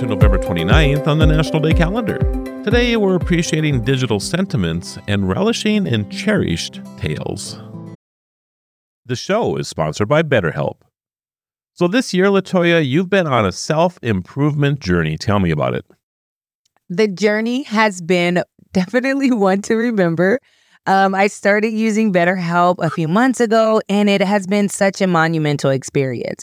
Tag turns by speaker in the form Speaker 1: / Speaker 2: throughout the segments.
Speaker 1: to November 29th on the National Day calendar. Today, we're appreciating digital sentiments and relishing in cherished tales. The show is sponsored by BetterHelp. So, this year, Latoya, you've been on a self improvement journey. Tell me about it.
Speaker 2: The journey has been definitely one to remember. Um, I started using BetterHelp a few months ago, and it has been such a monumental experience.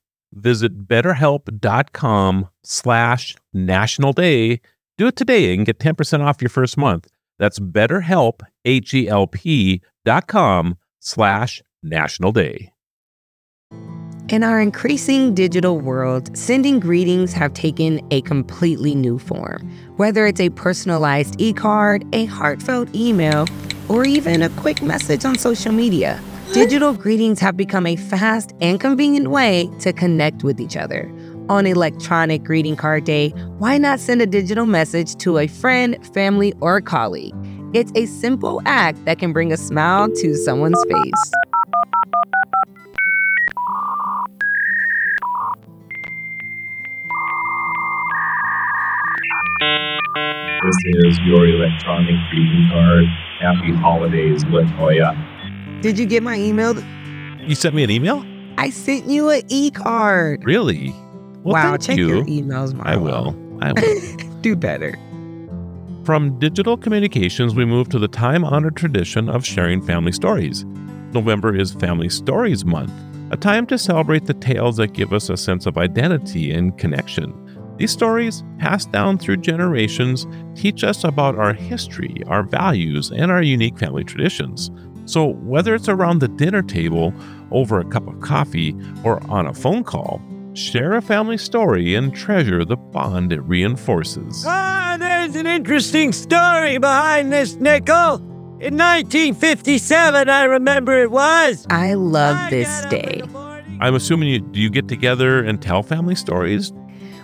Speaker 1: visit betterhelp.com slash national day. Do it today and get 10% off your first month. That's betterhelp, com slash national day.
Speaker 2: In our increasing digital world, sending greetings have taken a completely new form. Whether it's a personalized e card, a heartfelt email, or even a quick message on social media, digital greetings have become a fast and convenient way to connect with each other. On electronic greeting card day, why not send a digital message to a friend, family, or colleague? It's a simple act that can bring a smile to someone's face.
Speaker 3: This is your electronic greeting card. Happy holidays, Latoya.
Speaker 2: Did you get my email?
Speaker 1: You sent me an email?
Speaker 2: I sent you an e card.
Speaker 1: Really?
Speaker 2: Well, wow, check you. your emails, Marlo.
Speaker 1: I will. I will.
Speaker 2: Do better.
Speaker 1: From digital communications, we move to the time honored tradition of sharing family stories. November is Family Stories Month, a time to celebrate the tales that give us a sense of identity and connection. These stories, passed down through generations, teach us about our history, our values, and our unique family traditions. So, whether it's around the dinner table, over a cup of coffee, or on a phone call, share a family story and treasure the bond it reinforces.
Speaker 4: Ah, there's an interesting story behind this nickel. In 1957, I remember it was.
Speaker 2: I love I this day.
Speaker 1: I'm assuming you do you get together and tell family stories?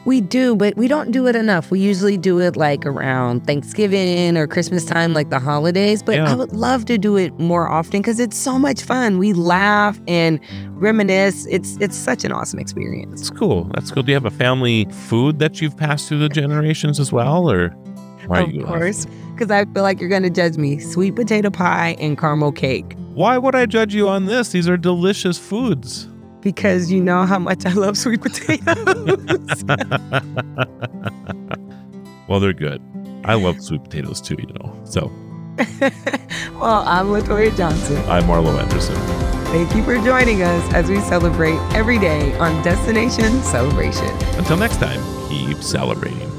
Speaker 2: We do, but we don't do it enough. We usually do it like around Thanksgiving or Christmas time, like the holidays. But yeah. I would love to do it more often because it's so much fun. We laugh and reminisce. It's it's such an awesome experience.
Speaker 1: It's cool. That's cool. Do you have a family food that you've passed through the generations as well, or
Speaker 2: why of course? Because I feel like you're going to judge me. Sweet potato pie and caramel cake.
Speaker 1: Why would I judge you on this? These are delicious foods
Speaker 2: because you know how much I love sweet potatoes.
Speaker 1: well, they're good. I love sweet potatoes too, you know. So.
Speaker 2: well, I'm Latoya Johnson.
Speaker 1: I'm Marlo Anderson.
Speaker 2: Thank you for joining us as we celebrate every day on Destination Celebration.
Speaker 1: Until next time, keep celebrating.